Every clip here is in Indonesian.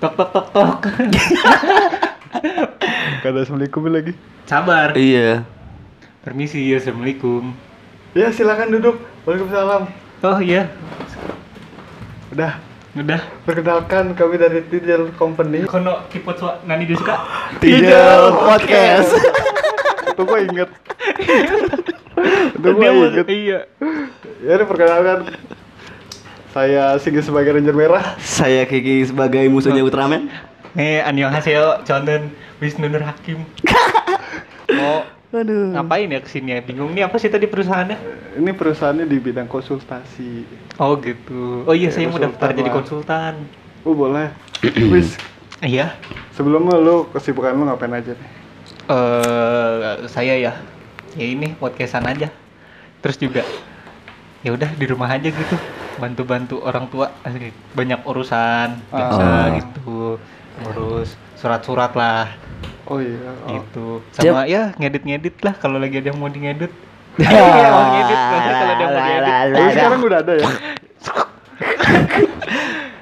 Tok tok tok tok. Gak ada assalamualaikum lagi. Sabar. Iya. Permisi, assalamualaikum. Ya silakan duduk. Waalaikumsalam. Oh iya, Udah. udah. Perkenalkan kami dari Tidal Company. Kono kipot suka nani disuka. Tidal Podcast. Itu gua inget. Itu Dia mau- inget. Iya. Ya perkenalkan. Saya Sigi sebagai Ranger Merah. Saya Kiki sebagai musuhnya Ultraman. Nih, annyeonghaseyo, Chonen Wisnu Nur Hakim. Mau Aduh. ngapain ya ke sini ya? Bingung nih apa sih tadi perusahaannya? Ini perusahaannya di bidang konsultasi. Oh gitu. Oh iya, saya mau daftar jadi konsultan. Oh boleh. Wis, Iya. sebelumnya lu kesibukan lu ngapain aja nih? Eh, saya ya. Ya ini podcastan aja. Terus juga ya udah di rumah aja gitu. Bantu-bantu orang tua banyak urusan biasa Ah. gitu. Ngurus surat-surat lah Oh iya. Oh. gitu. Sama ya ngedit-ngedit lah kalau lagi ada yang mau di ngedit. Ya. Iya, mau ngedit kalau ada yang mau ngedit. Tapi sekarang udah ada ya?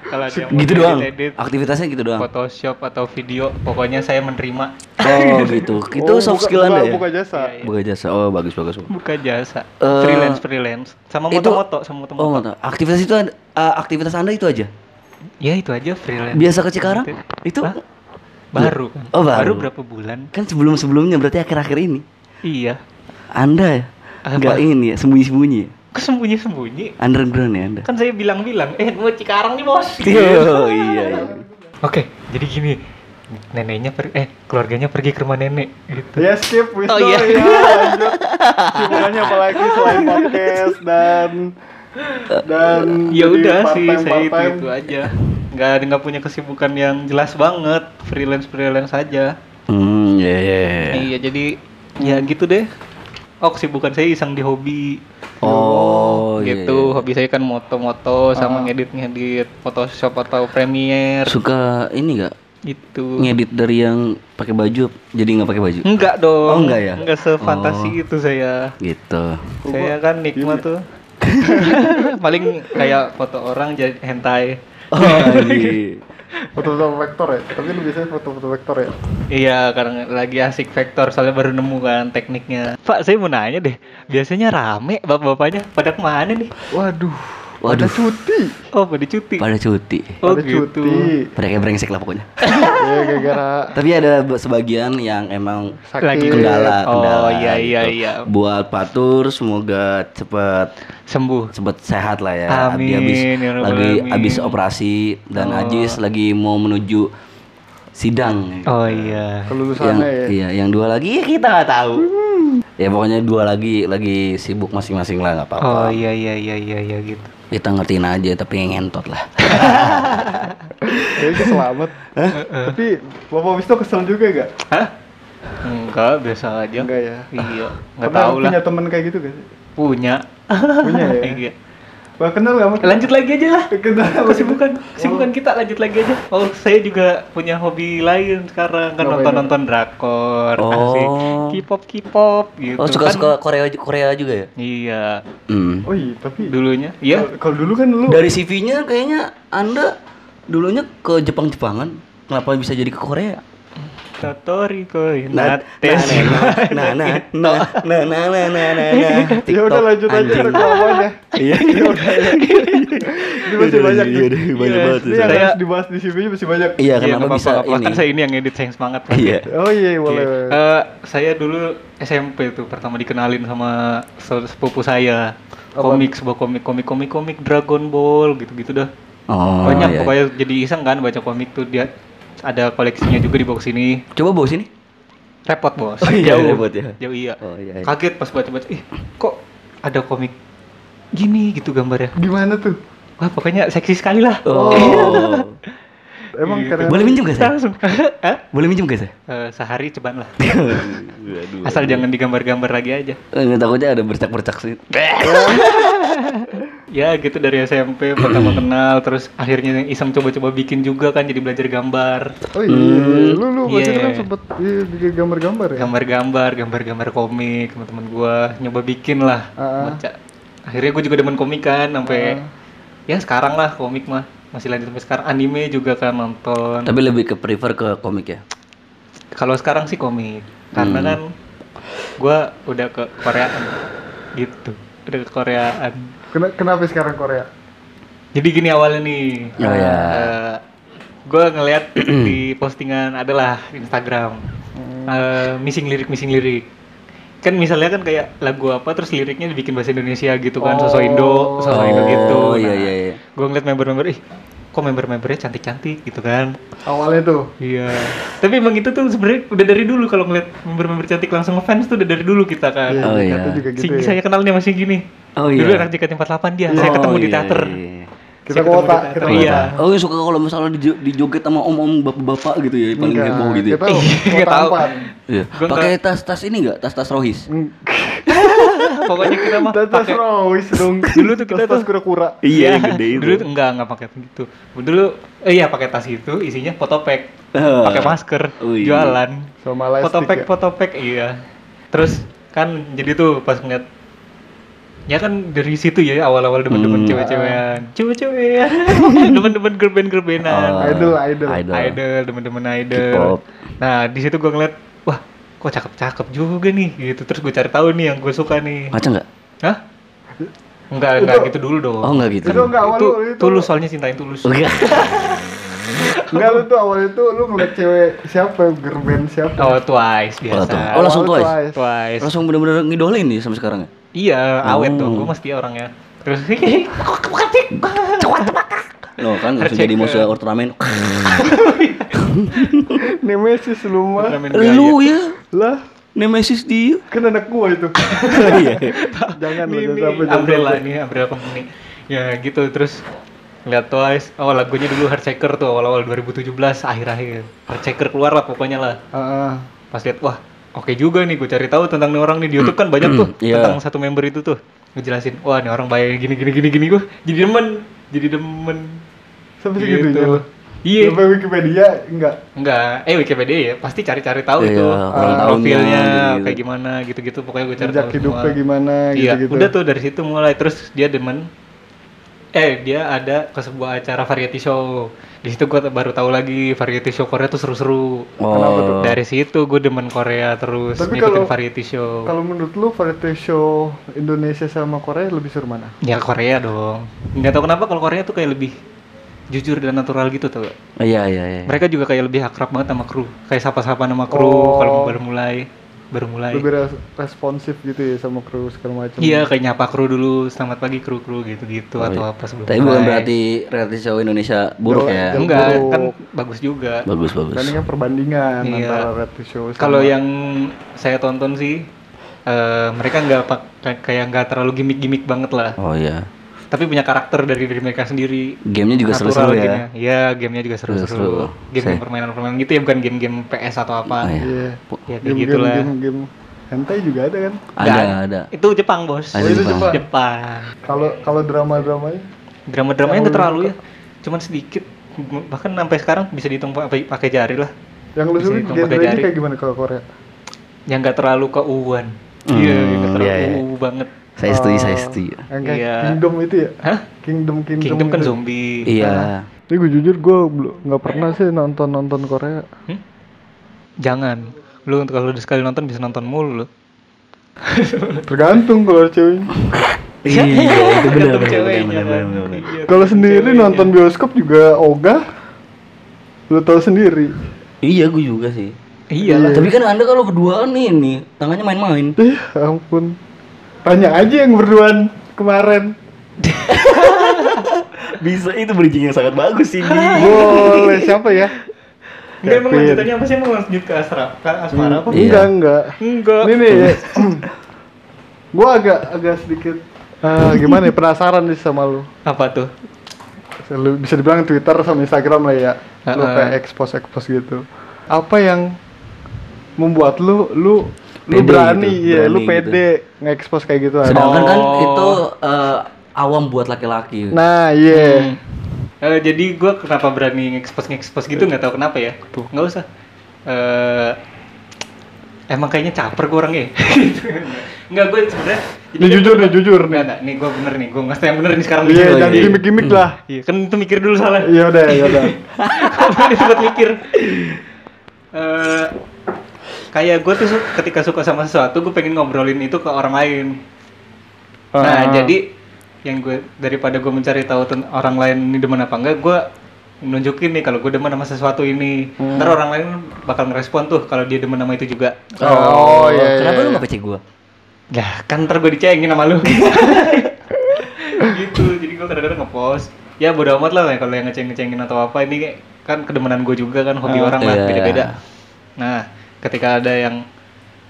Kalau ada yang mau Gitu doang. edit Aktivitasnya gitu doang. Photoshop atau video, pokoknya saya menerima Oh gitu. Itu Oh, soft buka- skill buka- Anda ya? Buka jasa. Iya, iya. Buka jasa. Oh bagus bagus. buka jasa Eh, freelance freelance sama moto-moto sama moto-moto Oh tahu. Aktivitas itu ada- uh, aktivitas Anda itu aja. ya itu aja freelance Biasa ke Cikarang? Itu Hah? baru kan Oh, baru. berapa bulan kan sebelum sebelumnya berarti akhir-akhir ini. iya Anda ya? Apa? Enggak ini ya, sembunyi-sembunyi. ya? kok sembunyi sembunyi Underground ya Anda. kan saya bilang-bilang eh mau Cikarang nih bos Oh iya iya. oke jadi gini neneknya per eh keluarganya pergi ke rumah nenek gitu Ya skip Wisnu Oh, iya. ya lanjut. Kesibukannya apa lagi selain podcast dan dan ya udah sih saya itu itu aja nggak nggak punya kesibukan yang jelas banget freelance freelance aja Hmm, ya ya. ya. iya jadi ya gitu deh oh kesibukan saya iseng di hobi Oh, iya, gitu iya. hobi saya kan moto-moto sama Ah. ngedit-ngedit Photoshop atau Premiere Suka ini enggak gitu ngedit dari yang pakai baju jadi nggak pakai baju? enggak dong Oh, enggak ya? enggak sefantasi Oh. itu saya Gitu. saya kan nikmat tuh paling kayak foto orang jadi hentai Oh, iya. Foto-foto vektor ya, tapi lu biasanya foto-foto vektor ya. Iya, karena lagi asik vektor soalnya baru nemu kan tekniknya. Pak, saya mau nanya deh. Biasanya rame bapak-bapaknya pada ke mana nih? Waduh, Waduh. ada cuti. Oh, pada cuti. Pada cuti. Oh, ada gitu. cuti. Mereka brengsek lah pokoknya. ya gara-gara Tapi ada sebagian yang emang sakit. Lagi kendala, Oh, kendala. iya, iya, gitu. iya. Buat Patur semoga cepat Sembuh. cepat sehat lah ya. Amin, Dia habis ya lagi habis operasi dan Oh. Ajis lagi mau menuju sidang. Oh iya. yang kelulusannya ya. iya yang dua lagi ya kita nggak tahu ya pokoknya dua lagi lagi sibuk masing-masing lah nggak apa-apa Oh iya iya iya iya iya gitu. Kita ngertiin aja tapi yang ngentot lah Kayaknya selamat. Tapi Bapak Wisnu kesel juga gak? Hah? Enggak, biasa aja. Enggak ya. Iya, enggak tahu lah. punya teman kayak gitu gak sih? Punya. Punya ya? Iya. Wah kenal gak sama Lanjut lagi aja lah. Kenal Kesibukan, kesibukan kita lanjut lagi aja. Oh, saya juga punya hobi lain sekarang kan Ngapain nonton-nonton drakor, Oh. asik. K-pop K-pop gitu. oh suka kan. suka Korea Korea juga ya Iya, hmm. Oh iya, tapi dulunya. Iya. Kalau- Kalau dulu kan lu dari CV-nya kayaknya anda dulunya ke Jepang Jepangan kenapa bisa jadi ke Korea Totori koi nah nates. nah nah nah nah nah nah nah nah nah Ya udah lanjut aja rekamannya. iya Ya udah. Ini masih Iya, banyak iya, iya, banyak Iya, banget Ini yang harus dibahas di CV-nya masih banyak. iya Iya, kenapa bisa ini Kan saya ini yang edit sayang semangat. kan. iya Oh iya, boleh. Iya. Eh, saya dulu SMP tuh pertama dikenalin sama se- sepupu saya. Komik, sebuah komik, komik, komik, komik Dragon Ball gitu-gitu dah. oh Banyak iya. pokoknya jadi iseng kan baca komik tuh dia ada koleksinya juga di box ini. coba bawa sini Repot bos. Oh iya, Jauh. repot ya. Jauh iya. Oh, iya, iya. Kaget pas baca-baca. Ih kok ada komik gini gitu gambarnya. Gimana tuh? Wah pokoknya seksi sekali lah. oh Emang Gitu. karena boleh minjem gak saya Langsung. Hah? boleh minjem gak saya Eh, sehari ceban lah. Aduh. Asal jangan digambar-gambar lagi aja. Eh, takutnya ada bercak-bercak sih. Ya gitu dari SMP pertama kenal terus akhirnya iseng coba-coba bikin juga kan jadi belajar gambar. Oh iya, lu lu itu Iya. kan sempet iya, bikin gambar-gambar ya? Gambar-gambar, gambar-gambar komik teman-teman gua nyoba bikin lah. Ah. Baca. Akhirnya gua juga demen komik kan sampai Ah. ya sekarang lah komik mah. Masih lanjut sampai sekarang. Anime juga kan nonton. Tapi lebih ke prefer ke komik ya. kalau sekarang sih komik. Karena Hmm. kan gua udah ke Koreaan. Gitu. Udah ke Koreaan. Ken- Kenapa sekarang Korea? jadi gini awalnya nih. Oh, ya. Eh, gua ngeliat di postingan adalah Instagram. Eh, missing lirik missing lirik kan misalnya kan kayak lagu apa terus liriknya dibikin bahasa Indonesia gitu kan. Sosok Indo sosok Indo gitu. Oh, iya, iya, iya. Gue ngeliat member-member ih kok member-membernya cantik-cantik gitu kan Awalnya tuh. Iya. Tapi emang itu tuh sebenarnya udah dari dulu kalau ngeliat member-member cantik langsung ngefans tuh udah dari dulu kita kan. Iya, Oh, JKT iya. juga gitu si, ya. saya kenalnya masih gini. Oh, Dulu iya. anak JKT48 dia. saya Oh, ketemu di iya, teater. iya. Kita Saya ketemu kota, di teater. kita Iya. Oh, yang suka kalau misalnya di, dijoget sama om-om bapak-bapak gitu ya, paling Enggak, heboh gitu ya. Kita tahu. Iya. Pakai tas-tas ini enggak? Tas-tas Rohis. Pokoknya kita mah pakai Royce dong. Dulu tuh kita Tas kura-kura. Iya, yang gede itu. Dulu tuh enggak enggak pakai gitu. Dulu eh iya pakai tas itu isinya fotopack. Ah. pakai masker, Wih. jualan. Sama Fotopack ya? fotopack iya. Terus kan jadi tuh pas ngeliat Ya kan dari situ ya awal-awal demen-demen Hmm. cewek-cewekan Cewek-cewekan Demen-demen girl band girl bandan Oh, Idol, idol. Idol. idol temen-temen idol K-pop. nah di situ gue ngeliat wah kok cakep-cakep juga nih gitu terus gue cari tahu nih yang gue suka nih Ngaca enggak? hah enggak enggak Itu- gitu dulu dong Oh, enggak gitu. Itu enggak awal itu, lu itu. tulus soalnya cintain tulus Oh, enggak. Enggak lu tuh awalnya tuh lu ngeliat cewek siapa, girl band siapa? oh twice biasa tuh. Oh, langsung Awalnya Twice? twice Langsung bener-bener ngidolain nih sampai sekarang ya? iya awet Oh. dong gue mesti orangnya terus Loh kan langsung Harus jadi musuh. Ultraman. Nemesis lu mah. Lu ya, Lah, Nemesis dia. kan anak gua itu. Iya. Jangan lu sampai umbrella sampai. nih umbrella company ya gitu terus ngeliat Twice oh lagunya dulu Heartbreaker tuh awal-awal 2017 akhir-akhir Heartbreaker keluar lah pokoknya lah Heeh. pas lihat wah oke juga nih gue cari tahu tentang nih orang nih di YouTube kan banyak tuh Iya. tentang satu member itu tuh ngejelasin wah nih orang bayar gini gini gini gini gue jadi demen jadi demen Sampai Gitu. segitunya lu. iya Sampai Wikipedia enggak. enggak eh Wikipedia ya pasti cari-cari tahu Iya, itu uh, profilnya gitu-gitu. kayak gimana gitu-gitu pokoknya gue cari Jejak tahu hidupnya semua. gimana Iya, gitu-gitu. udah tuh dari situ mulai terus dia demen eh dia ada ke sebuah acara variety show. Di situ gua baru tahu lagi variety show Korea tuh seru-seru. Oh. Dari situ gue demen Korea terus Tapi ngikutin kalau- variety show. Kalau menurut lu variety show Indonesia sama Korea lebih seru mana? Ya Korea dong. Nggak tahu kenapa kalau Korea tuh kayak lebih jujur dan natural gitu tuh. Iya, iya, iya. Mereka juga kayak lebih akrab banget sama kru. Kayak sapa-sapa sama kru Oh. kalau baru mulai baru mulai. Lebih res- responsif gitu ya sama kru segala macam. Iya kayak nyapa kru dulu, selamat pagi kru-kru gitu-gitu Oh, atau iya. apa sebelum Tapi bukan berarti reality show Indonesia buruk Jauh- ya. enggak buruk. kan bagus juga. Bagus, bagus. Kan ini kan perbandingan Iya. antara reality show sama Kalau yang saya tonton sih eh, mereka nggak pak- kayak- kayak nggak terlalu gimmick-gimmick banget lah. Oh iya. Tapi punya karakter dari diri mereka sendiri. Gamenya juga seru-seru ya. Iya, gamenya juga Seru-seru. Game Saya- permainan-permainan gitu ya, bukan game-game PS atau apa. Oh, iya. Iya. Ya kayak Game, gitu game, lah. game, game hentai juga ada kan? Ada, Nggak, ada. Itu Jepang bos. Ada Oh, itu Jepang. Jepang. Kalau kalau drama-dramanya Drama-dramanya Yang nggak lu terlalu ya. Cuman sedikit. Bahkan sampai sekarang bisa dihitung pakai jari lah. yang lu genrenya jari. kayak gimana kalau Korea? Yang nggak terlalu keuuan. Hmm, Iya, yang nggak terlalu iya. uu banget. Saya setuju, saya Oh, setuju. Yang kayak Iya. Kingdom itu ya? Hah? Kingdom Kingdom. Kingdom kan zombie. Iya. Ini gue jujur gue belum nggak pernah sih nonton nonton Korea. Hmm? Jangan. Lu untuk kalau udah sekali nonton bisa nonton mulu lu. Tergantung kalau ceweknya. Iya, itu benar. Benar, kan. Iya, Kalau sendiri ceweknya. nonton bioskop juga ogah. Lu tahu sendiri. Iya, gue juga sih. Iya lah. Tapi kan Anda kalau berduaan nih, nih tangannya main-main. Eh, ampun. Tanya aja yang berduaan kemarin. Bisa itu bridging yang sangat bagus sih. Boleh siapa ya? Enggak emang lanjutannya apa sih emang lanjut ke asra ke asmara apa? Iya. Enggak, enggak. Enggak. Ini nih, gue agak agak sedikit eh, gimana ya penasaran nih sama lu. Apa tuh? Lu bisa dibilang Twitter sama Instagram lah ya. Lu kayak expose expose gitu. Apa yang membuat lu lu lu Pede berani, gitu, ya, lu berani pede nge-expose kayak gitu. Sedangkan kan Oh. itu eh, awam buat laki-laki. Nah, iya. Hmm. Eh, jadi gua kenapa berani ngekspos ngekspos gitu nggak tahu kenapa ya. Nggak usah. Eh emang kayaknya caper gue orangnya. Enggak gue sebenarnya Nih kan jujur nih, jujur nih. Enggak. Nih gue bener nih, gue ngasih yang bener nih sekarang. Iya, nih. jangan iya. gimmick-gimmick lah. Iya, kan itu mikir dulu salah. Iya udah, ya udah. Ini sempat mikir. Eh, kayak gue tuh ketika suka sama sesuatu, gue pengen ngobrolin itu ke orang lain. Nah, Ah. jadi yang gue daripada gue mencari tahu orang lain ini demen apa enggak, gue nunjukin nih kalau gue demen sama sesuatu ini. Hmm. Ntar orang lain bakal ngerespon tuh kalau dia demen sama itu juga. Oh, iya, Kenapa iya, lu iya. nggak PC gua? Ya, kan ntar gue dicengin sama lu. gitu, jadi gue kadang-kadang ngepost. Ya bodo amat lah ya kalau yang ngeceng-ngecengin atau apa ini kan kedemenan gue juga kan hobi Ah, orang lah iya. beda-beda. Nah, ketika ada yang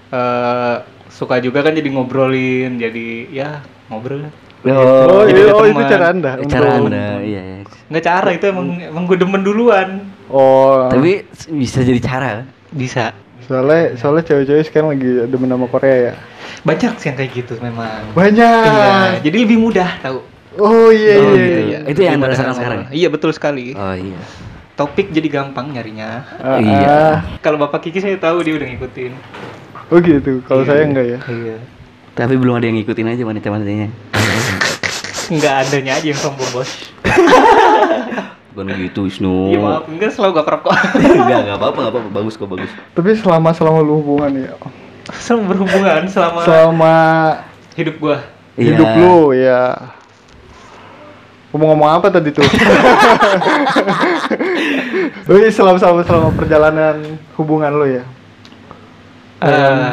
eh, suka juga kan jadi ngobrolin, jadi ya ngobrol. Oh, Jadi iya, ada oh itu cara anda. Cara untuk- anda, iya. iya. Nggak cara itu emang emang gue demen duluan. Oh. Tapi bisa jadi cara? Bisa. soalnya soalnya cewek-cewek sekarang lagi demen sama Korea ya. Banyak sih yang kayak gitu memang. Banyak. Iya, jadi lebih mudah tahu. Oh iya Oh, iya. gitu iya. ya. Itu yang dirasakan ngobrol. sekarang ya? Iya betul sekali. Oh iya. Topik jadi gampang nyarinya. Ah, Iya. ah. Kalau Bapak Kiki saya tahu dia udah ngikutin. Oh gitu. Kalau saya enggak ya. Iya. Tapi belum ada yang ngikutin aja wanita-wanitanya. Enggak adanya aja yang sombong, Bos. Bukan gitu, Wisnu. Iya, maaf. Enggak selalu gak kerap kok. Enggak, enggak apa-apa, enggak apa-apa. Bagus kok, bagus. Tapi selama selama lu hubungan ya. Selama berhubungan selama Selama hidup gua. hidup Iya. lu ya. Ngomong-ngomong apa tadi tuh? Wih, selama selama selama perjalanan hubungan lu ya. Eh,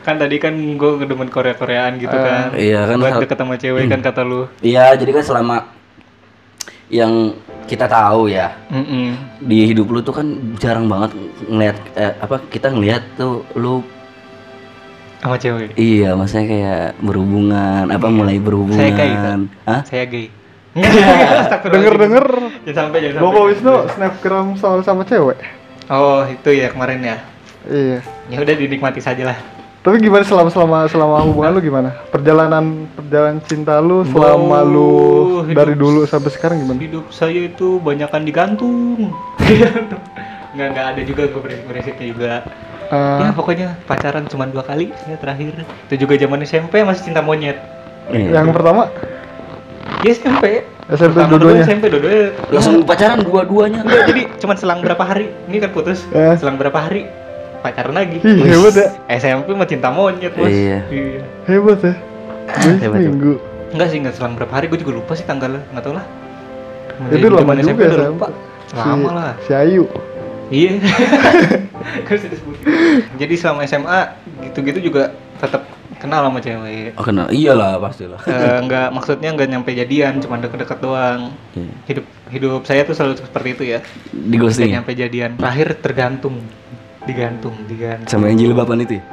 kan tadi kan gue demen Korea-Koreaan gitu Eh, kan. iya kan, Buat deket sama cewek kan kata lu. Iya, jadi kan selama yang kita tahu ya Mm-mm. di hidup lu tuh kan jarang banget ngeliat eh, apa kita ngeliat tuh lu Sama cewek. iya maksudnya kayak berhubungan apa mulai berhubungan Saya kayak gitu. Hah? Saya gay. Denger-denger Jangan sampai jangan Bapak sampai. Wisnu snapgram soal sama cewek. Oh, itu ya kemarin ya. Iya. Ya udah dinikmati saja lah. Tapi gimana selama selama selama hubungan lu gimana? Perjalanan perjalanan cinta lu selama Oh, lu hidup- dari dulu sampai sekarang gimana? Hidup saya itu banyakan digantung. Nggak nggak ada juga gue beresik-beresiknya juga. Eh, Ya pokoknya pacaran cuma dua kali ya terakhir. Itu juga zaman SMP masih cinta monyet. Iya. yang pertama Ya SMP. SMP dua-duanya? dua SMP dua-duanya. langsung pacaran dua-duanya Enggak, jadi cuma selang berapa hari. Ini kan putus. Eh. Selang berapa hari pacaran lagi. Ih, hebat ya. SMP mah cinta monyet, Bos. Iya. hebat ya. Gue Hebat, seminggu. Enggak sih, enggak selang berapa hari. Gue juga lupa sih tanggalnya. Enggak tahu lah. Itu lama Zaman juga udah SMP. Si- Lama lah. Si Ayu. Iya. Jadi selama SMA gitu-gitu juga tetap kenal sama cewek. oh kenal iyalah pastilah Eh, enggak maksudnya enggak nyampe jadian, cuma deket-deket doang. Iya. Hidup hidup saya tuh selalu seperti itu ya. di Enggak ghosting ya? nyampe jadian. Terakhir tergantung. Digantung, digantung. sama yang jilbaban itu ya?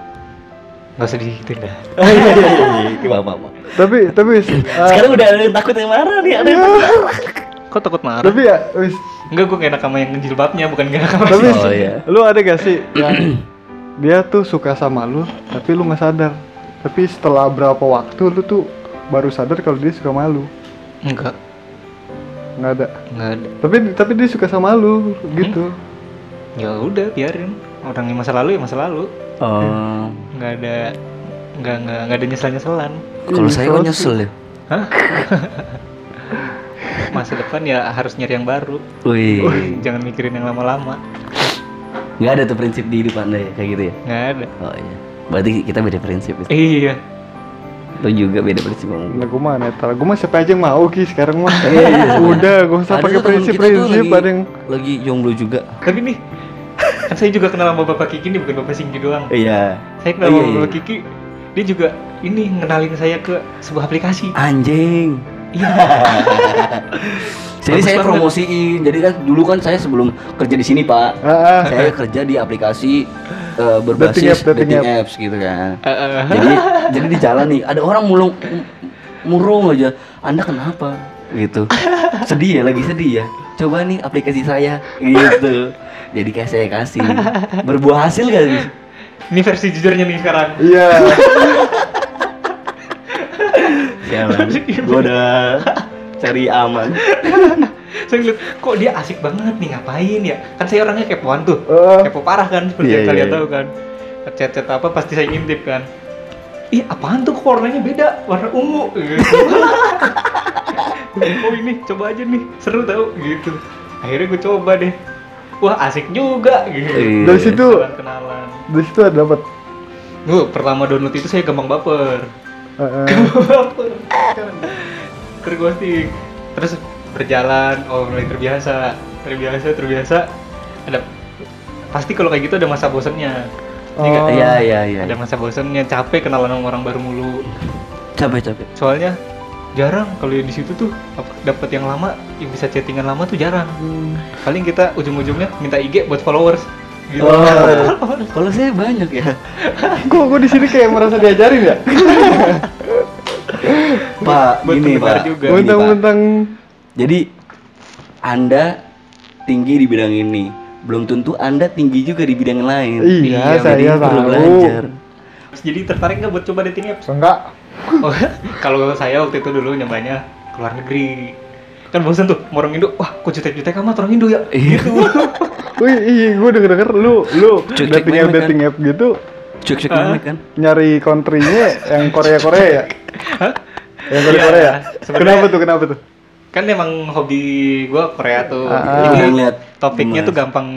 Enggak usah dihitin dah. oh iya iya iya apa apa Tapi tapi eh, sekarang udah ada yang takut yang marah nih ada yang takut. Kok takut marah? tapi ya wis Enggak, gue gak enak sama yang jilbabnya, bukan gak enak sama tapi Oh, iya. lu ada gak sih yang dia tuh suka sama lu tapi lu nggak sadar. Tapi setelah berapa waktu lu tuh baru sadar kalau dia suka sama lu. Enggak, Nggak ada. enggak ada. Tapi tapi dia suka sama lu gitu. Ya udah, biarin. Orang yang masa lalu ya masa lalu. oh Enggak ada enggak enggak enggak ada nyesel-nyeselan. kalau Ih, saya kalau kok nyesel ya Hah? Masa depan ya harus nyari yang baru. wih Jangan mikirin yang lama-lama. nggak ada tuh prinsip di hidup anda ya kayak gitu ya Nggak ada. oh iya berarti kita beda prinsip ya Iya. lo juga beda prinsip ngomong Nah, gue mah netral. Gue mah siapa aja yang mau ki sekarang mah. Iya, Udah, gue usah pakai prinsip-prinsip. lagi- Ada yang lagi jomblo juga Tapi nih, kan saya juga kenal sama Bapak Kiki nih, bukan Bapak Singgi doang. iya Saya kenal Oh, sama iya, Bapak iya. Kiki, dia juga ini ngenalin saya ke sebuah aplikasi. anjing Iya. jadi Bagus saya banget. promosiin jadi kan dulu kan saya sebelum kerja di sini pak Ah, ah. saya kerja di aplikasi eh, berbasis Dating app, dating dating, app. apps gitu kan. Eh, eh. jadi jadi di jalan nih ada orang mulung murung aja. Anda kenapa? Gitu. Sedih ya lagi sedih ya. Coba nih aplikasi saya. Gitu. Jadi kayak saya kasih. Berbuah hasil gak sih? Ini versi jujurnya nih sekarang. Iya. Sialan, gua udah cari aman saya ngeliat, kok dia asik banget nih ngapain ya? Kan saya orangnya kepoan tuh. Eh. Kepo parah kan, seperti Iya, yang kalian iya, tahu kan. Chat-chat apa pasti saya ngintip kan. ih apaan tuh kok warnanya beda warna ungu gitu. oh ini coba aja nih seru tau gitu akhirnya gue coba deh wah asik juga gitu Iya. Dari situ kenalan kenalan dari situ ada dapat Gue pertama download itu saya gampang baper eh, eh, baper ke ghosting terus berjalan oh mulai terbiasa terbiasa terbiasa ada pasti kalau kayak gitu ada masa bosannya Iya? Oh. Iya iya iya. ada masa bosannya capek kenalan sama orang baru mulu Capek capek. soalnya jarang kalau di situ tuh apa- dapat yang lama yang bisa chattingan lama tuh jarang hmm. paling kita ujung-ujungnya minta IG buat followers gitu Oh, kalau saya banyak ya. kok gue di sini kayak merasa diajarin ya Pak, Buat juga. Gini, Pak. mentang-mentang Jadi Anda tinggi di bidang ini, belum tentu Anda tinggi juga di bidang lain. iya, Iya, saya perlu tahu belajar. jadi tertarik nggak buat coba dating apps enggak Oh, kalau saya waktu itu dulu nyobanya ke luar negeri. Kan bosan tuh, mau orang Indo, wah kok jutek-jutek amat orang Indo ya? Iya. Wih, iya, gue denger denger lu, lu Cek-cek dating app kan? dating app gitu Cek-cek Hah? memek kan. nyari country-nya yang Korea Korea ya? Hah? Yang Korea Iya, Korea. sebenarnya- Kenapa tuh? Kenapa tuh? Kan emang hobi gua Korea tuh. Ah, ah. Jadi ngeliat topiknya gemas. tuh gampang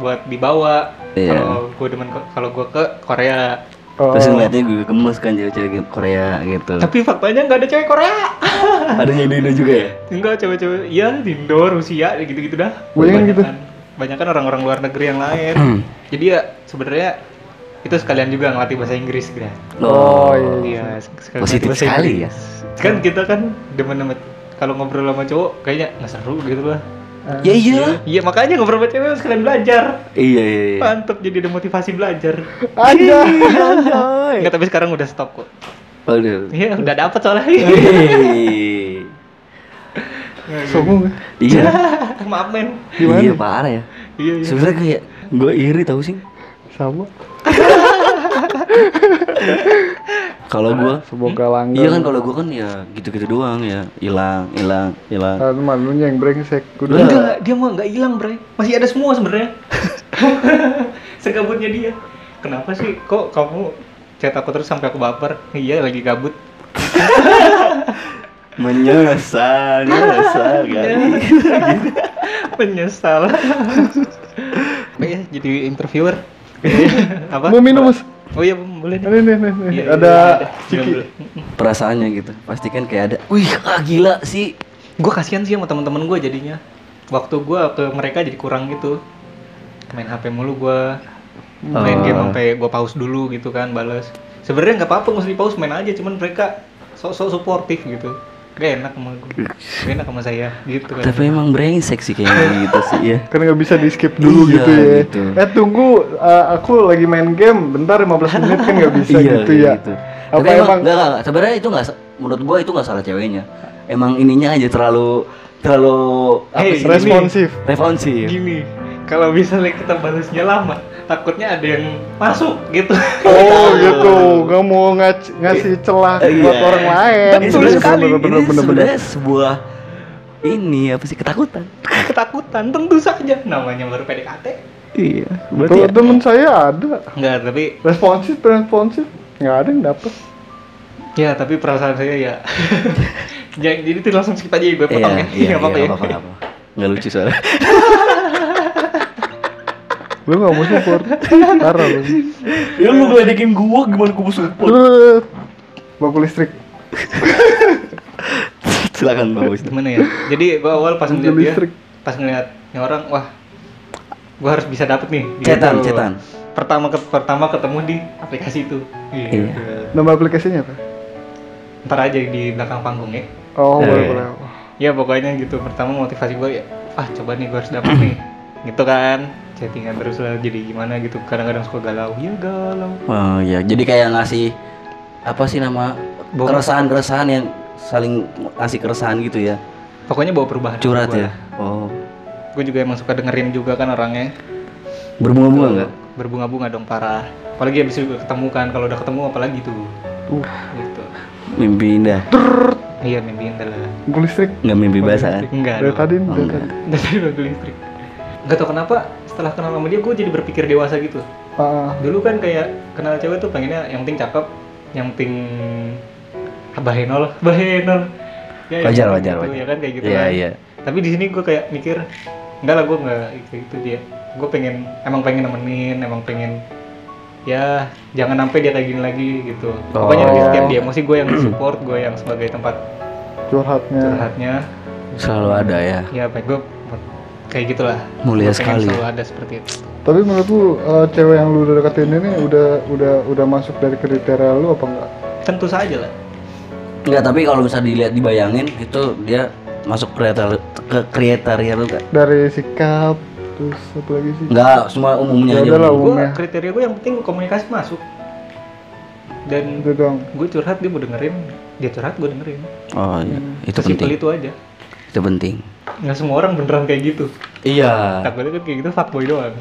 buat dibawa. Iya. Kalau gua demen ke- kalau gua ke Korea. Oh, Terus ngeliatnya gue gemes kan cewek-cewek Korea gitu. Tapi faktanya nggak ada cewek Korea. Ada yang Indo juga ya? Enggak cewek-cewek, iya di Indo, Rusia, gitu-gitu dah. Banyakan gitu. Banyak kan orang-orang luar negeri yang lain. Jadi ya sebenarnya itu sekalian juga ngelatih bahasa Inggris, Gra. Oh, iya. Iya, sekalian Positif bahasa sekali Inggris. Kan kita kan demen sama kalau ngobrol sama cowok kayaknya nggak seru gitu lah. Ya iya. Iya makanya ngobrol sama cewek sekalian belajar. Iya iya iya. Mantep jadi ada motivasi belajar. Ada. Enggak tapi sekarang udah stop kok. Waduh. Iya udah dapet soalnya. Hei. Sombong. Iya. Maaf men. Gimana? Iya parah ya. Iya iya. Sebenarnya kayak gue iri tau sih. Sama. Kalau gue Semoga langgeng. Iya kan kalau gue kan ya gitu-gitu doang ya hilang hilang hilang. Ah, teman lu yang brengsek. Udah. Enggak, dia mah nggak hilang, Bre. Masih ada semua sebenarnya. Segabutnya dia. Kenapa sih kok kamu chat aku terus sampai aku baper? Iya, lagi gabut. Menyesal, menyesal kali. Menyesal. oh iya, jadi interviewer. Apa? Mau minum, Mas? Oh iya, boleh nih, nih, nih. Iya, iya, Ada iya, ciki. Perasaannya gitu. Pasti kan kayak ada. Wih, ah, gila sih. Gue kasihan sih sama teman-teman gue jadinya. Waktu gue ke mereka jadi kurang gitu. Main HP mulu gue. Main Oh. game sampai gue pause dulu gitu kan, balas. Sebenarnya nggak apa-apa nggak usah di pause main aja, cuman mereka sok-sok suportif gitu. Gak enak sama gue. Gak enak sama saya gitu kan. Tapi emang brengsek sih kayaknya gitu sih ya. Kan nggak bisa di skip dulu Iya, gitu ya. gitu. Eh tunggu, uh, aku lagi main game. Bentar 15 menit kan nggak bisa Iya, gitu kayak ya. gitu. Apa Tapi emang emang? enggak, enggak, enggak. sebenarnya itu enggak menurut gua itu enggak salah ceweknya. Emang ininya aja terlalu terlalu apa Hey, sih? gini. Responsif. responsif. Gini, kalau misalnya kita balasnya lama, takutnya ada yang masuk gitu. Oh gitu, nggak mau ngac- ngasih celah Eh, buat iya. orang lain. Betul Iya, sekali. bener, bener, ini bener, bener. sebenarnya sebuah ini apa sih ketakutan? Ketakutan, tentu saja. Namanya baru PDKT. Iya. Kalau temen saya ada Enggak, tapi responsif, responsif, nggak ada yang dapet. ya tapi perasaan saya ya. Jadi tuh langsung skip aja gue potong ya. iya, Nggak apa-apa iya, ya. apa-apa, apa. Nggak lucu soalnya. Lu nggak mau support, parah lu. ya lu ngeledekin gua gimana gua mau support? Baku listrik. Silakan Bang Wisnu. Gimana ya? Jadi gua awal pas ngeliat dia, pas ngeliat orang, wah, gua harus bisa dapet nih. Cetan, cetan. Pertama ke, pertama ketemu di aplikasi itu. Gitu. Nama aplikasinya apa? Ntar aja di belakang panggung ya. Oh, Eh. boleh, boleh. Ya pokoknya gitu. Pertama motivasi gua ya, ah coba nih gua harus dapet nih. Gitu kan. Chattingan terus lah jadi gimana gitu. Kadang-kadang suka galau. Ya galau. Oh iya, jadi kayak ngasih apa sih nama keresahan-keresahan yang saling ngasih keresahan gitu ya. Pokoknya bawa perubahan. Curhat ya. Oh. Gue juga emang suka dengerin juga kan orangnya. Berbunga-bunga enggak? Berbunga-bunga dong parah. Apalagi abis itu ketemu kan. Kalau udah ketemu apalagi tuh. Uh, Gitu. Mimpi indah. Iya mimpi indah lah. baku listrik. Enggak mimpi basah kan? Enggak. Dari tadi, Oh, dari enggak. tadi. Dari tadi listrik. Gak tau kenapa setelah kenal sama dia gue jadi berpikir dewasa gitu. Ah, Dulu kan kayak kenal cewek tuh pengennya yang penting cakep, yang penting bahenol bahenol ya, Wajar, ya, wajar, gitu, wajar. ya kan kayak gitu Iya, kan. iya. tapi di sini gue kayak mikir enggak lah gue nggak kayak gitu dia gue pengen emang pengen nemenin emang pengen ya jangan sampai dia kayak gini lagi gitu pokoknya di Oh. setiap dia emosi gue yang support gue yang sebagai tempat curhatnya curhatnya Selalu ada ya. ya baik gue kayak gitulah Mulia Gua sekali. selalu ada seperti itu tapi menurut lu eh, cewek yang lu udah deketin ini udah udah udah masuk dari kriteria lu apa enggak tentu saja lah Enggak, tapi kalau bisa dilihat dibayangin itu dia masuk kriteria ke kriteria lu kan? dari sikap terus satu lagi sih Enggak, semua umumnya Ya aja. gue umumnya. kriteria gue yang penting komunikasi masuk dan itu dong gue curhat dia mau dengerin dia curhat gue dengerin Oh iya, itu sesimpel penting. itu aja Itu penting. Nggak semua orang beneran kayak gitu Iya. takutnya kan kayak gitu fuckboy doang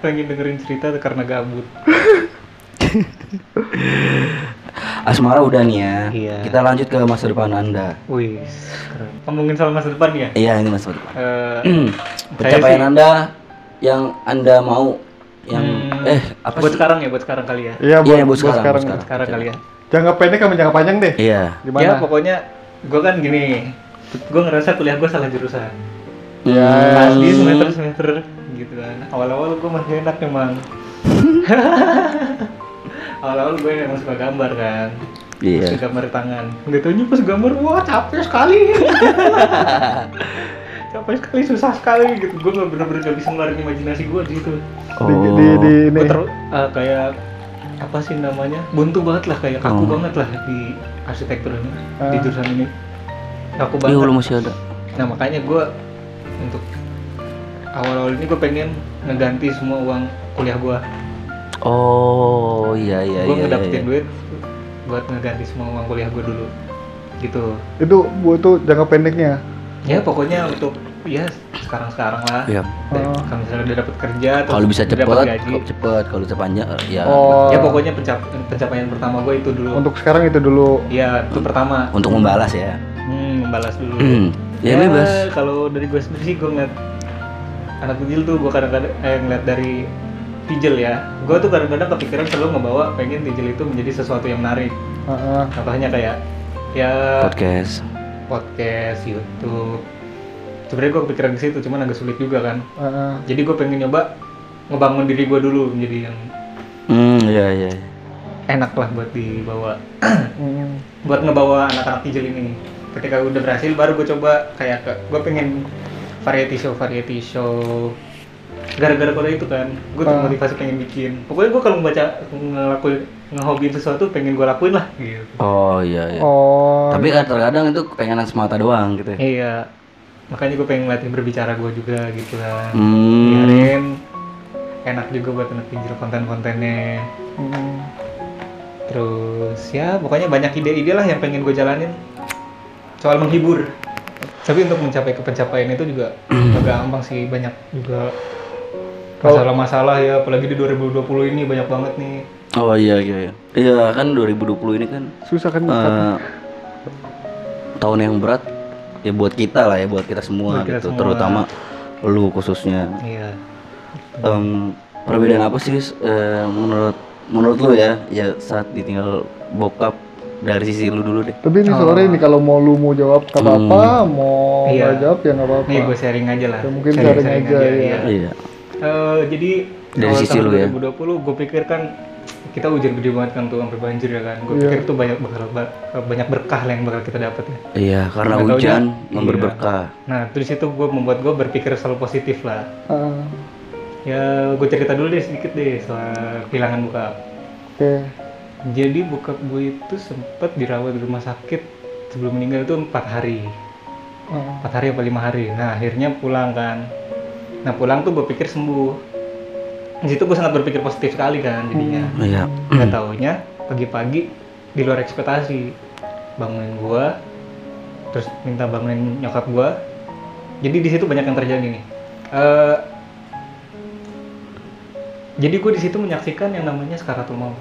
pengen dengerin cerita tuh karena gabut Asmara udah nih ya. Iya. Kita lanjut ke masa depan Anda. wih keren ngomongin soal masa depan ya Iya, ini masa depan. Eh, Pencapaian sih- Anda yang Anda mau yang hmm, eh apa buat sih? sekarang ya buat sekarang kali ya iya Iya, buat, buat buat sekarang, sekarang, buat sekarang. sekarang kali ya jangka pendek sama jangka panjang deh. Iya. gimana? Ya pokoknya gue kan gini gue ngerasa kuliah gue salah jurusan. Ya. Pas di semester semester gitu kan. Awal-awal gue masih enak emang. Awal-awal gue emang suka gambar kan. Iya. suka gambar tangan. Nggak taunya pas gambar wah capek sekali. Capek sekali susah sekali gitu. Gue nggak bener-bener gak bisa ngeluarin imajinasi gue di situ. Oh. di, di, di ini. Gue ter eh, kayak apa sih namanya buntu banget lah kayak kaku Oh. banget lah di arsitektur ini di Ah. jurusan ini kaku Iya, banget lu masih ada. Nah makanya gue untuk awal-awal ini gue pengen ngeganti semua uang kuliah gue. Oh, iya iya gue iya. ngedapetin iya. duit buat ngeganti semua uang kuliah gue dulu. Gitu. itu buat tuh jangka pendeknya Ya pokoknya untuk ya sekarang-sekarang lah. Iya. Dan Oh. Kalau misalnya udah dapet kerja, terus Kalau bisa cepet, gaji. kalau cepet, kalau bisa panjang ya. oh Ya pokoknya pencap- pencapaian pertama gue itu dulu. untuk sekarang itu dulu Iya itu pertama. Untuk membalas ya. Hmm, membalas dulu. Hmm. Ya, bebas. Kalau dari gue sendiri sih gue ngeliat anak kecil tuh gue kadang-kadang eh, ngeliat dari Tijel ya. Gue tuh kadang-kadang kepikiran selalu ngebawa pengen Tijel itu menjadi sesuatu yang menarik. Heeh. Contohnya kayak ya Podcast. podcast, YouTube. Sebenarnya gue kepikiran ke situ, cuman agak sulit juga kan. Heeh. Jadi gue pengen nyoba ngebangun diri gue dulu menjadi yang Hmm, iya iya. enak lah buat dibawa. Hmm. buat ngebawa anak-anak Tijel ini. Ketika udah berhasil, baru gue coba kayak ke, gue pengen variety show, variety show. Gara-gara pada itu kan, gue Ah. termotivasi pengen bikin. Pokoknya gue kalau membaca ngelakuin ngehobiin sesuatu pengen gue lakuin lah gitu. Oh iya iya. oh Tapi kan terkadang itu kepengenan semata doang gitu. ya. Iya, makanya gue pengen latih berbicara gue juga gitu kan. Hmm. Biarin enak juga buat anak Tijel konten-kontennya. Hmm. Terus ya pokoknya banyak ide-ide lah yang pengen gue jalanin soal menghibur. Tapi untuk mencapai ke pencapaian itu juga gak gampang sih banyak juga masalah-masalah ya apalagi di 2020 ini banyak banget nih. Oh iya iya. Iya, iya kan 2020 ini kan susah kan eh, tahun yang berat ya buat kita lah ya buat kita semua Buat kita gitu semua. terutama lu khususnya Iya. Em, perbedaan apa sih eh, menurut menurut lu ya ya saat ditinggal bokap dari sisi lu dulu deh tapi ini sore ini kalau mau lu mau jawab nggak apa-apa mau Iya. jawab ya nggak apa-apa Nih gue sharing aja lah. Ya, mungkin sharing aja, ya. iya Eh, jadi Dari sisi lu ya. 2020 gue pikir kan kita hujan gede banget kan tuh sampai banjir ya kan. Gue Iya. pikir tuh banyak bakal ba- banyak berkah lah yang bakal kita dapat ya. iya karena Nggak taunya, hujan memberi iya. berkah Nah, terus itu gue membuat gue berpikir selalu positif lah. Ah, Ya, gue cerita dulu deh sedikit deh soal kehilangan bokap. oke Jadi bokap gue itu sempat dirawat di rumah sakit sebelum meninggal itu empat hari, empat hari apa lima hari. Nah, akhirnya pulang kan. Nah, pulang tuh gue pikir sembuh. Di situ gue sangat berpikir positif sekali kan jadinya. iya. Nggak taunya pagi-pagi di luar ekspektasi bangunin gua terus minta bangunin nyokap gua. Jadi di situ banyak yang terjadi nih. Eh, jadi gue di situ menyaksikan yang namanya sekaratul maut.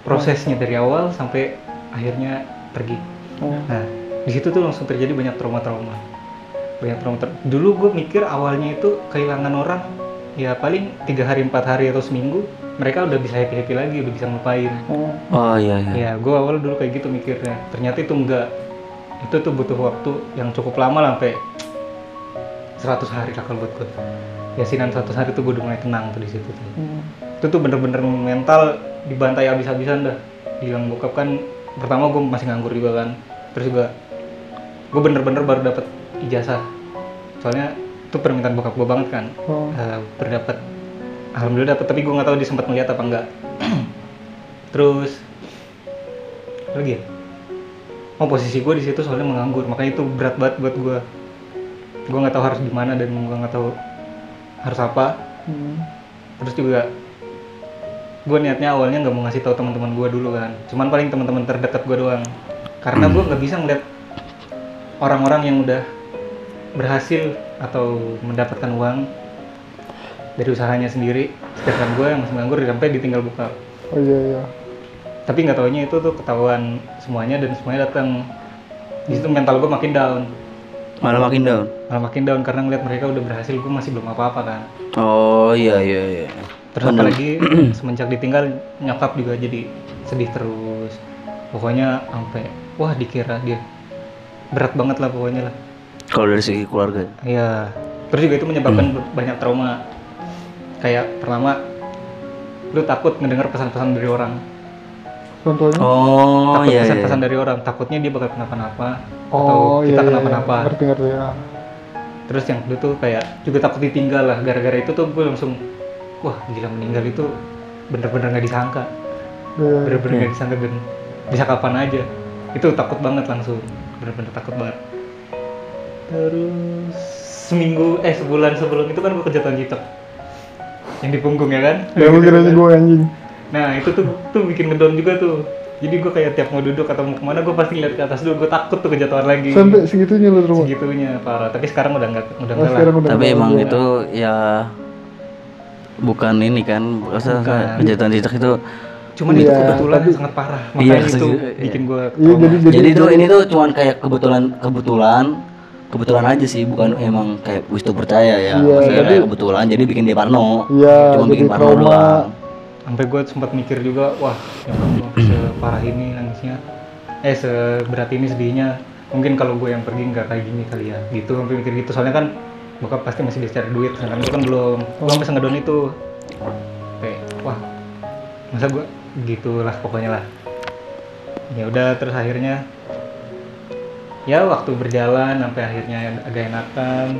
Prosesnya dari awal sampai akhirnya pergi. Oh, nah di situ tuh langsung terjadi banyak trauma-trauma. Banyak trauma ter- dulu gue mikir awalnya itu kehilangan orang ya paling tiga hari empat hari atau seminggu mereka udah bisa happy happy lagi udah bisa ngelupain Oh. Oh iya iya. ya gue awal dulu kayak gitu mikirnya. Ternyata itu enggak. Itu tuh butuh waktu yang cukup lama lah sampai 100 hari lah kalau buat gue yasinan 100 hari tuh gue udah mulai tenang tuh di situ tuh. Hmm. itu tuh bener-bener mental dibantai habis-habisan dah. Bilang bokap kan pertama gue masih nganggur juga kan. Terus juga gue bener-bener baru dapat ijazah. Soalnya itu permintaan bokap gue banget kan. Oh. Eh, baru dapat alhamdulillah dapat tapi gue nggak tahu dia sempat melihat apa enggak terus lagi ya? Oh posisi gue di situ soalnya menganggur makanya itu berat banget buat gue gue nggak tahu harus gimana dan gue nggak tahu harus apa. Hmm. terus juga gue niatnya awalnya nggak mau ngasih tahu teman-teman gue dulu kan. Cuman paling teman-teman terdekat gue doang. Karena gue nggak bisa ngeliat orang-orang yang udah berhasil atau mendapatkan uang dari usahanya sendiri sedangkan gue yang masih nganggur sampai ditinggal buka Oh iya iya. tapi nggak taunya itu tuh ketahuan semuanya dan semuanya datang di situ mental gue makin down Malah makin down. malah makin down karena ngeliat mereka udah berhasil gue masih belum apa-apa kan Oh iya iya iya. Terus Bener. apalagi semenjak ditinggal nyokap juga jadi sedih terus. Pokoknya sampai wah dikira dia berat banget lah pokoknya lah. Kalau dari segi keluarga. Iya. Terus juga itu menyebabkan ber- banyak trauma. Kayak pertama lu takut ngedengar pesan-pesan dari orang. Contohnya? Oh takut iya iya. pesan-pesan dari orang. Takutnya dia bakal kenapa-napa atau Oh iya. kita iya, kenapa-napa. iya. Ngerti ngerti ya. Terus yang kedua tuh kayak juga takut ditinggal lah. Gara-gara itu tuh gue langsung wah gila meninggal itu bener-bener nggak disangka. Iya. bener-bener nggak disangka dan bisa kapan aja itu takut banget langsung bener-bener takut banget terus seminggu eh sebulan sebelum itu kan gue kejatuhan cicak yang di punggung ya kan? Ya mungkin aja gue anjing. nah itu tuh tuh bikin ngedown juga tuh. Jadi gue kayak tiap mau duduk atau mau ke mana gue pasti lihat ke atas dulu. Gue takut tuh kejatuhan lagi. Sampai segitunya lu rumah. segitunya parah. Tapi sekarang udah nggak udah Oh, nggak lah. udah Tapi emang ada. itu ya bukan ini kan, masa kejahatan cicak itu. cuman itu Iya, kebetulan tapi- sangat parah. Iya, makanya itu setuju, iya. bikin gue Iya jadi jadi, Jadi, tuh ini tuh cuman kayak kebetulan kebetulan kebetulan aja sih, bukan emang kayak Wistu percaya ya. Iya, Maksudnya jadi- kayak kebetulan jadi bikin dia parno. Iya, Cuma bikin parno trauma. doang. sampai gue sempat mikir juga wah ya Allah, separah ini nangisnya eh seberat ini sedihnya mungkin kalau gue yang pergi nggak kayak gini kali ya gitu sampai mikir gitu soalnya kan bokap pasti masih bisa cari duit sedangkan gue kan belum gue sampai sengedon itu kayak wah masa gue gitulah pokoknya lah ya udah terus akhirnya ya waktu berjalan sampai akhirnya agak enakan.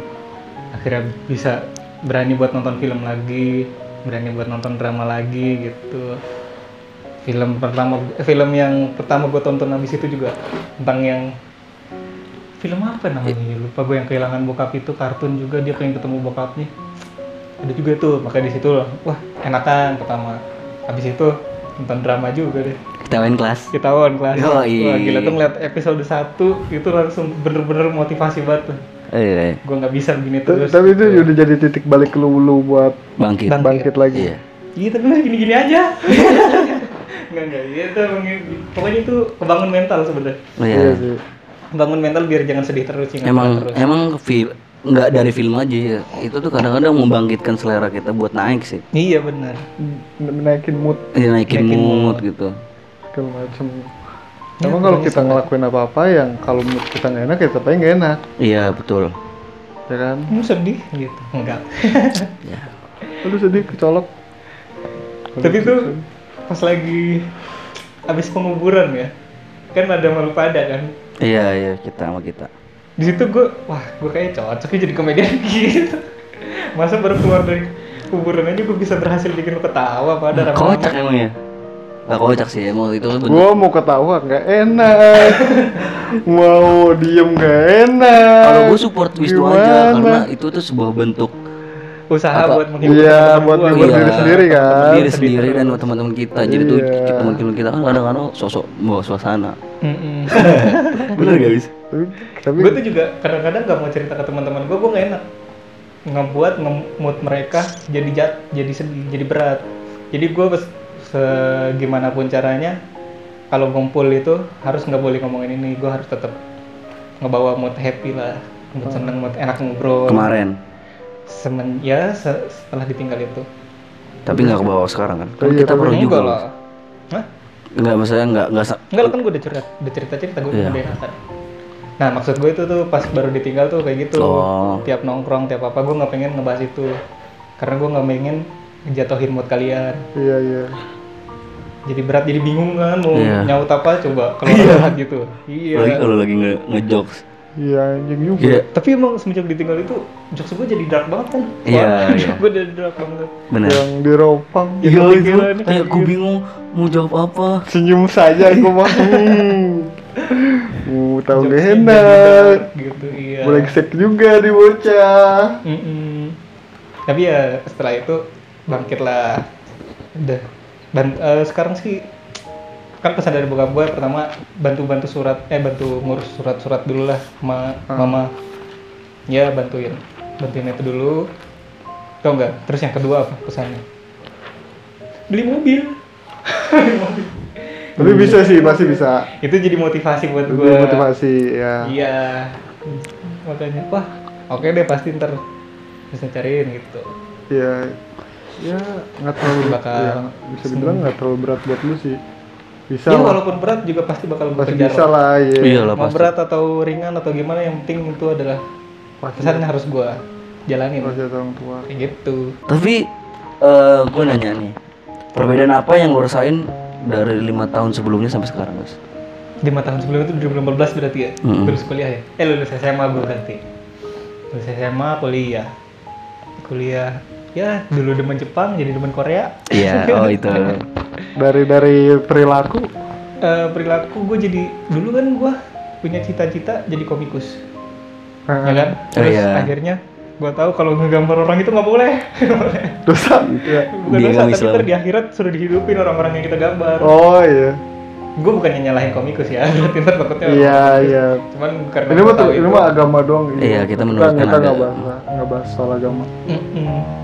Akhirnya bisa berani buat nonton film lagi berani buat nonton drama lagi gitu. Film pertama film yang pertama gue tonton habis itu juga tentang yang film apa namanya lupa gue yang kehilangan bokap itu kartun juga dia pengen ketemu bokapnya. Ada juga tuh makanya di situ wah enakan pertama. Habis itu nonton drama juga deh Ketawain kelas. ketahuan kelas Yoi. wah gila tuh ngeliat episode 1 itu langsung bener-bener motivasi banget tuh Eh, gue nggak bisa begini terus Tapi itu udah jadi titik balik lu lu buat bangkit. Bang- bangkit lagi. Iya. Iya tapi lu gini-gini aja. Enggak enggak. Iya itu emang pokoknya itu kebangun mental sebenarnya. Oh, Iya iya. sih. Bangun mental biar jangan sedih terus Emang terus. emang film nggak dari film aja ya. Itu tuh kadang-kadang membangkitkan selera kita buat naik sih. Iya benar. N- Naikin mood Iya, naikin, Naikin mood, mood. gitu. segala macem. Ya, Emang kalau kita ngelakuin apa-apa yang kalau mood kita nggak enak ya tetap aja nggak enak, Iya, betul. ya kan? Kamu sedih gitu. Enggak. Ya. Lu sedih kecolok. tapi tuh pas lagi habis penguburan ya. Kan ada malu pada kan. Iya, iya, kita sama kita. Di situ gue wah gue kayak cocok ya jadi komedian gitu. Masa baru keluar dari kuburan aja gue bisa berhasil bikin lu ketawa pada rame-rame. Kocak emang ya? Gak kocak sih, emang itu bentuk Gua mau ketawa nggak enak, mau diem nggak enak. Kalau gue support Wisnu aja karena itu tuh sebuah bentuk usaha Apa? buat menghibur Iya, buat gua. menghibur Iya. diri sendiri kan. diri sendiri dan teman-teman kita. Jadi tuh Iya. kita teman-teman kita kan kadang-kadang sosok bawa suasana. Mm-mm. Bener gak bis? Tapi, tapi gue tuh juga kadang-kadang gak mau cerita ke teman-teman gue gue gak enak ngebuat nge-mood mereka jadi jat jadi sedih jadi berat jadi gue gimana pun caranya kalau ngumpul itu harus nggak boleh ngomongin ini gue harus tetap ngebawa mood happy lah mood seneng mood enak ngobrol Kemarin. semen ya se- setelah ditinggal itu Tapi nggak ke bawah sekarang kan? Kan Iya, kita baru juga. lah Hah? Nggak maksudnya nggak nggak enggak lah kan gue udah cerita udah cerita cerita gue Iya. udah enakan nah maksud gue itu tuh pas baru ditinggal tuh kayak gitu Oh. tiap nongkrong tiap apa gue nggak pengen ngebahas itu karena gue nggak pengen ngejatuhin mood kalian iya iya jadi berat jadi bingung kan mau Iya. nyaut apa coba kalau curhat gitu iya Apalagi kalau lagi nge ngejokes. Iya anjing juga Iya, tapi emang semenjak ditinggal itu jokes gue jadi dark banget kan? Iya, Wah, iya. gue jadi dark banget. Benar. yang diropang Ya, Iya itu, kayak gue bingung mau jawab apa. senyum saja aku mah. Hmm. uh tahu gak enak dark gitu iya. brengsek juga di bocah. Mm-mm. tapi ya setelah itu bangkit lah udah. Dan eh, sekarang sih kan pesan dari bokap gue pertama bantu bantu surat eh bantu ngurus surat-surat dulu lah sama Ah. mama. Ya bantuin bantuin itu dulu. Tau nggak? Terus yang kedua apa pesannya? Beli mobil. Beli mobil. tapi bisa sih pasti bisa. Itu jadi motivasi buat gue motivasi ya. Iya. Makanya wah oke deh pasti ntar bisa cariin gitu. Ya ya nggak terlalu Bakal ya, bisa dibilang nggak terlalu berat buat lu sih bisa ya lah. walaupun berat juga pasti bakal pasti kejar bisa lah ya Iya lah mau pasti. berat atau ringan atau gimana yang penting itu adalah pasti. pesan harus gue jalanin. Orang tua. Kayak gitu. Tapi eh gue nanya nih, perbedaan apa yang lo rasain dari lima tahun sebelumnya sampai sekarang guys? lima tahun sebelum itu 2015 berarti ya? Mm-mm. lulus kuliah ya? Eh lulus SMA gue berarti. Lulus SMA kuliah. Kuliah ya dulu demen Jepang jadi demen Korea. Iya, oh itu. dari dari perilaku? Eh, perilaku gue jadi dulu kan gue punya cita-cita jadi komikus. Ya kan? Oh, terus iya. akhirnya gue tahu kalau ngegambar orang itu nggak boleh. Dosa? Gitu ya bukan dosa tapi ntar di akhirat suruh dihidupin orang-orang yang kita gambar. Oh iya gue bukannya nyalahin komikus ya berarti ntar takutnya iya. iya cuman karena ini mah ini itu- mah agama doang ini. Iya, kita Kita- menurutkan kita nggak bahas nggak bahas soal agama.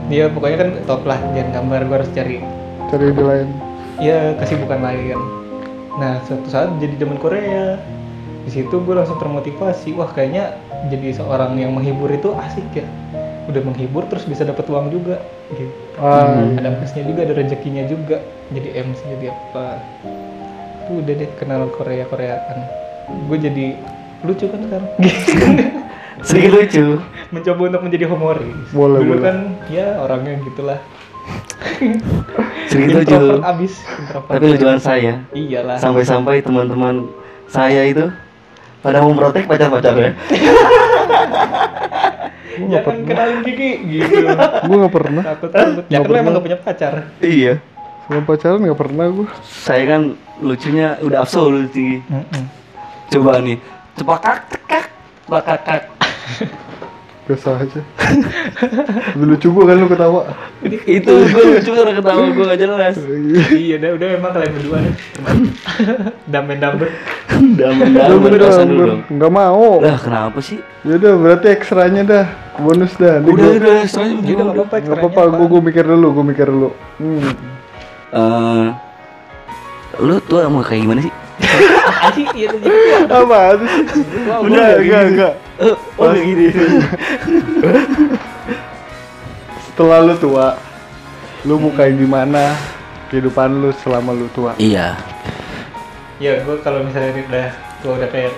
Iya pokoknya kan top lah jangan gambar gue harus cari. Cari di lain. Ya kesibukan lain nah suatu saat jadi demen Korea. Di situ gue langsung termotivasi wah kayaknya jadi seorang yang menghibur itu asik ya. Udah menghibur terus bisa dapat uang juga gitu. Ah ada plusnya juga ada rezekinya juga jadi MC jadi apa Tuh, udah deh kenal Korea Koreaan gue jadi lucu kan sekarang Sedikit lucu. mencoba untuk menjadi humoris Boleh, dulu boleh. kan ya orangnya gitulah Sedikit lucu. abis introvert Tapi lucuan saya. iyalah Sampai-sampai teman-teman saya itu pada memprotek pacar-pacarnya. jangan kenalin Kiki gitu gue nggak pernah takut takut ya kan emang gak punya pacar iya. Sama pacaran nggak pernah gue Saya kan lucunya udah absolut sih. Coba nih, cepakak tekak, bakakak. biasa aja lebih lucu gue kan lu ketawa itu gue lucu karena ketawa gue gak jelas. iya udah udah emang kalian berdua deh damen Udah mendalam bener berdasar dulu dong. nggak mau Lah kenapa sih? Yaudah berarti ekstranya dah bonus dah Nih Udah gua- udah semuanya gitu begini nggak udah. apa-apa nggak apa-apa gue gue mikir dulu gue mikir dulu hmm. Eh, lu tuh mau kayak gimana sih? anjing iya tuh apa sih? Enggak enggak enggak. Eh, oh gini. setelah lu tua lu mau kayak gimana kehidupan lu selama lu tua? Iya. ya gue kalau misalnya udah tua udah kayak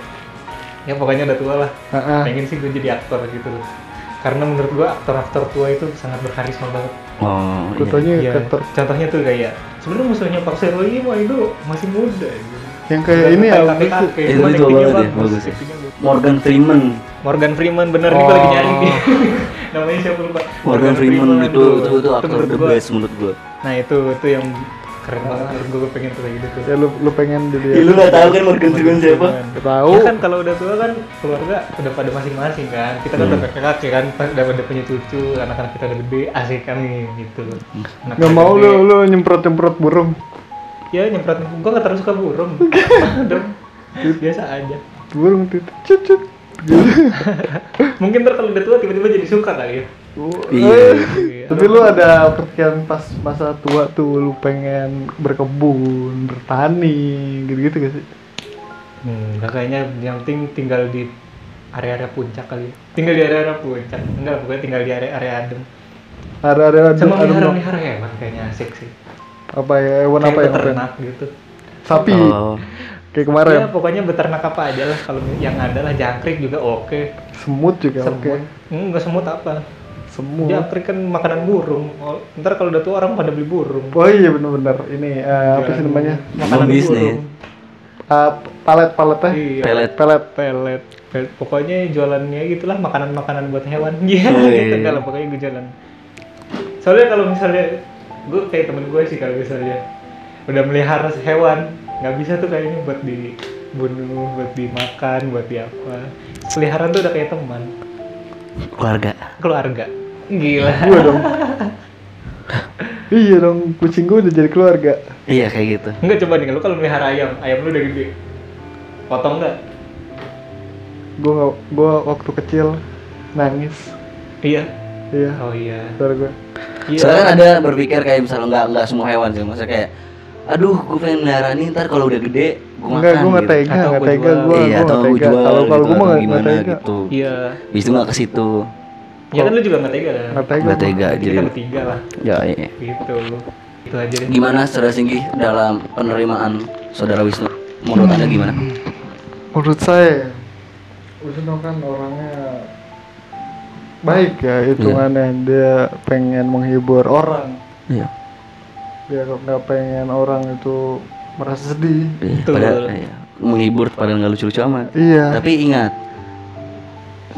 ya pokoknya udah tua lah. Pengen sih gue jadi aktor gitu loh karena menurut gue aktor-aktor tua itu sangat berkarisma banget Oh, iya. Contohnya Iya, aktor contohnya tuh kayak sebenarnya musuhnya Pak Seroy mah itu masih muda gitu. yang kayak ini ya apa sih? kakek Itu itu banget ya, bagus ya. Morgan Freeman. Morgan Freeman bener nih gue lagi Oh. nyari nih namanya siapa lupa Morgan Freeman itu aduh. itu itu aktor the gua- best menurut gua. nah itu itu yang keren banget gue gue pengen tuh kayak gitu tuh ya lu lu pengen jadi Ih, lu gak tahu kan Morgan Freeman siapa? Gak tahu Ya kan kalau udah tua kan keluarga udah pada masing-masing kan. Kita kan Hmm. udah kakek kakek kan, pas udah pada punya cucu, anak-anak kita udah gede, asik kan gitu. Anak nggak mau lu lu nyemprot nyemprot burung Ya nyemprot, gua gak terlalu suka burung. Dong, biasa aja. burung tuh cucut Mungkin ntar kalau udah tua tiba-tiba jadi suka kali ya. Iya. Iya. tapi lu ada perkiraan pas masa tua tuh lu pengen berkebun bertani gitu gitu gak sih? Hmm, nah kayaknya yang penting tinggal di area-area puncak kali ya. tinggal di area-area puncak. Enggak pokoknya tinggal di area-area adem. Ada ada ada sama ada melihara melihara hewan kayaknya asik sih. Apa ya hewan apa yang beternak gitu. Sapi. Oh, kayak kemarin. Ya pokoknya beternak apa aja lah. Kalau yang ada lah jangkrik juga oke. Semut juga oke. Semut. Enggak semut apa semut jangkrik kan makanan burung. Oh, ntar kalau udah tua orang pada beli burung. Oh iya bener-bener. Ini eh, apa sih Jualan namanya? makanan burung. Eh, palet paletnya iya. Pelet. pelet. Pelet. Pelet. pokoknya jualannya gitulah makanan-makanan buat hewan. Iya Oh, iya, gitu iya. lah pokoknya gue jualan. Soalnya kalau misalnya gue kayak temen gue sih kalau misalnya udah melihara hewan nggak bisa tuh kayaknya buat dibunuh buat dimakan buat di apa. Peliharaan tuh udah kayak teman. Keluarga. keluarga gila. Gue dong. Iya dong kucing gue udah jadi keluarga. Iya kayak gitu. enggak coba nih lu kalau melihara ayam ayam lu udah gede. Potong nggak gue gue waktu kecil nangis. Iya. Iya. Oh iya. Saudara gue iya. Soalnya kan ada berpikir kayak misalnya nggak nggak semua hewan sih, maksudnya kayak aduh gue pengen melihara nih ntar kalau udah gede gue makan enggak gue nggak gitu. tega nggak gua tega jual. gue iya atau gue jual kalau kalau gitu, gue mah atau nggak tega. gitu. Iya. Habis itu nggak ke situ ya kan lu juga nggak tega. Kan nggak tega. Nggak tega kita jadi bertiga lah. Ya iya. gitu. Itu aja deh. Gimana saudara Singgi dalam penerimaan saudara Wisnu? Menurut anda gimana? Menurut saya Wisnu kan orangnya baik ya hitungannya dia pengen menghibur orang. Iya. Dia nggak pengen orang itu merasa sedih. Iya, Betul. padahal iya. menghibur padahal nggak lucu-lucu amat. Iya. Tapi ingat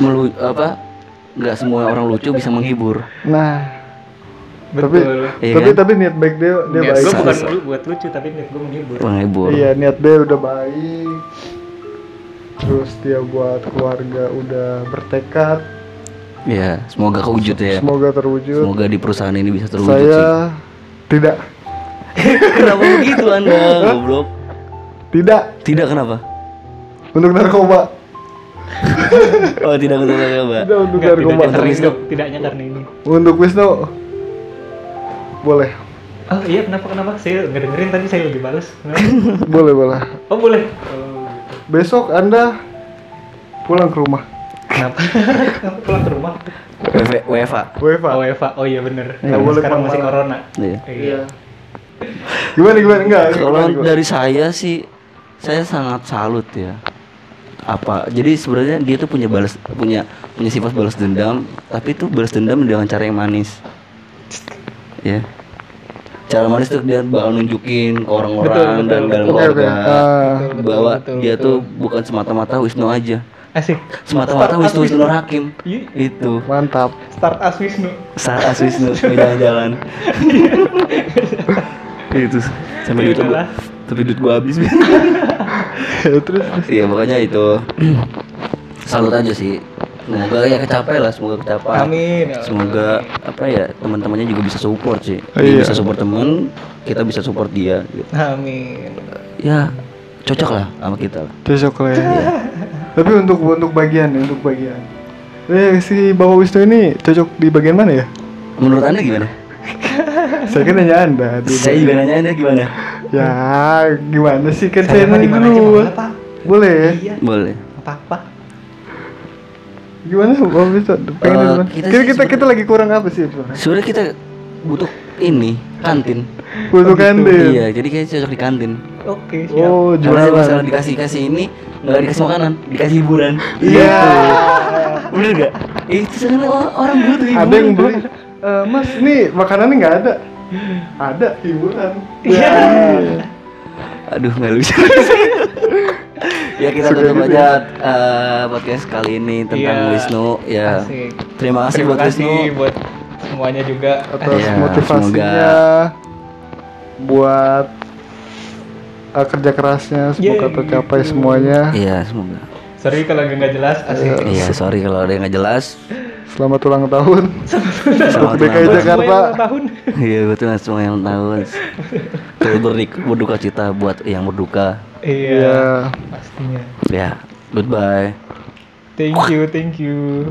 melu apa nggak semua orang lucu bisa menghibur. Nah. Betul. Iya tapi kan? tapi niat baik dia dia niat baik. gue bukan lu- buat lucu tapi niat gue menghibur. Menghibur. Iya niat dia udah baik. Terus dia buat keluarga udah bertekad. Iya, semoga kewujud ya. Semoga terwujud. Semoga di perusahaan ini bisa terwujud sih. saya tidak. Kenapa begitu anda? Goblok. Tidak. Tidak kenapa? Untuk narkoba oh tidak untuk narkoba tidak untuk Enggak, narkoba tidaknya karena ini tidaknya karena ini. Untuk Wisnu boleh. Oh iya kenapa kenapa? Saya nggak dengerin tadi saya lebih balas. Boleh boleh. Oh boleh. Oh, besok anda pulang ke rumah. Kenapa? Kenapa pulang ke rumah? WFA WFA oh oh iya bener. Nggak Karena boleh sekarang masih corona. Iya. Iya. Gimana gimana? Enggak kalau dari saya sih saya sangat salut ya apa jadi sebenarnya dia tuh punya balas punya punya sifat balas dendam tapi itu balas dendam dengan cara yang manis. Ya. Cara manis tuh dia bakal nunjukin ke orang-orang dan dalam keluarga Ah, Betul, bahwa betul, dia betul. tuh bukan semata-mata Wisnu aja. Asik. Semata-mata Start Wisnu Wisnu. Hakim. Iya. itu. Mantap. Start as Wisnu. Saat as Wisnu jalan-jalan. Itu. Sampai Iya lah. Tapi duit gua habis terus terus. Iya makanya itu salut aja sih. Semoga ya kecapai lah, semoga kecapai. amin ya. Semoga apa ya teman-temannya juga bisa support sih. Oh, iya. bisa support temen, kita bisa support dia. Gitu. amin Ya cocok lah sama kita lah. cocok lah ya tapi untuk untuk bagian untuk bagian eh si bapak Wisnu ini cocok di bagian mana ya Menurut anda gimana? saya kan nanya anda Saya juga nanya anda gimana? Ya gimana sih? Kan saya aja dulu. Boleh? Ya iya. Boleh. apa apa gimana bapak Wisnu pengen Eh, mana? kita kita kita, lagi kurang apa sih sebenarnya kita butuh ini kantin. butuh kantin? Iya, jadi kayaknya cocok di kantin. oke siap. Oh Karena jualan misalnya dikasih kasih ini nggak dikasih makanan, dikasih hiburan. iya. Bener gak? Itu sebenarnya orang butuh hiburan. ada yang beli? "Eh, mas ini makanannya nggak ada ada hiburan Iya. Aduh nggak lucu. ya kita Suka tutup gitu aja eh, podcast kali ini tentang Iya. Wisnu. Ya Asik. terima kasih terima buat kasih Wisnu. buat semuanya juga atas Iya, motivasinya buat uh, kerja kerasnya semoga Yeay. tercapai semuanya Iya semoga. sorry kalau nggak jelas asik Iya sorry kalau ada yang nggak jelas. Selamat ulang tahun Selamat DKI ulang tahun. Jakarta. Tahun Iya betul semua yang tahu. Terus berduka cita buat yang berduka. iya Iya. pastinya Ya goodbye. thank you thank you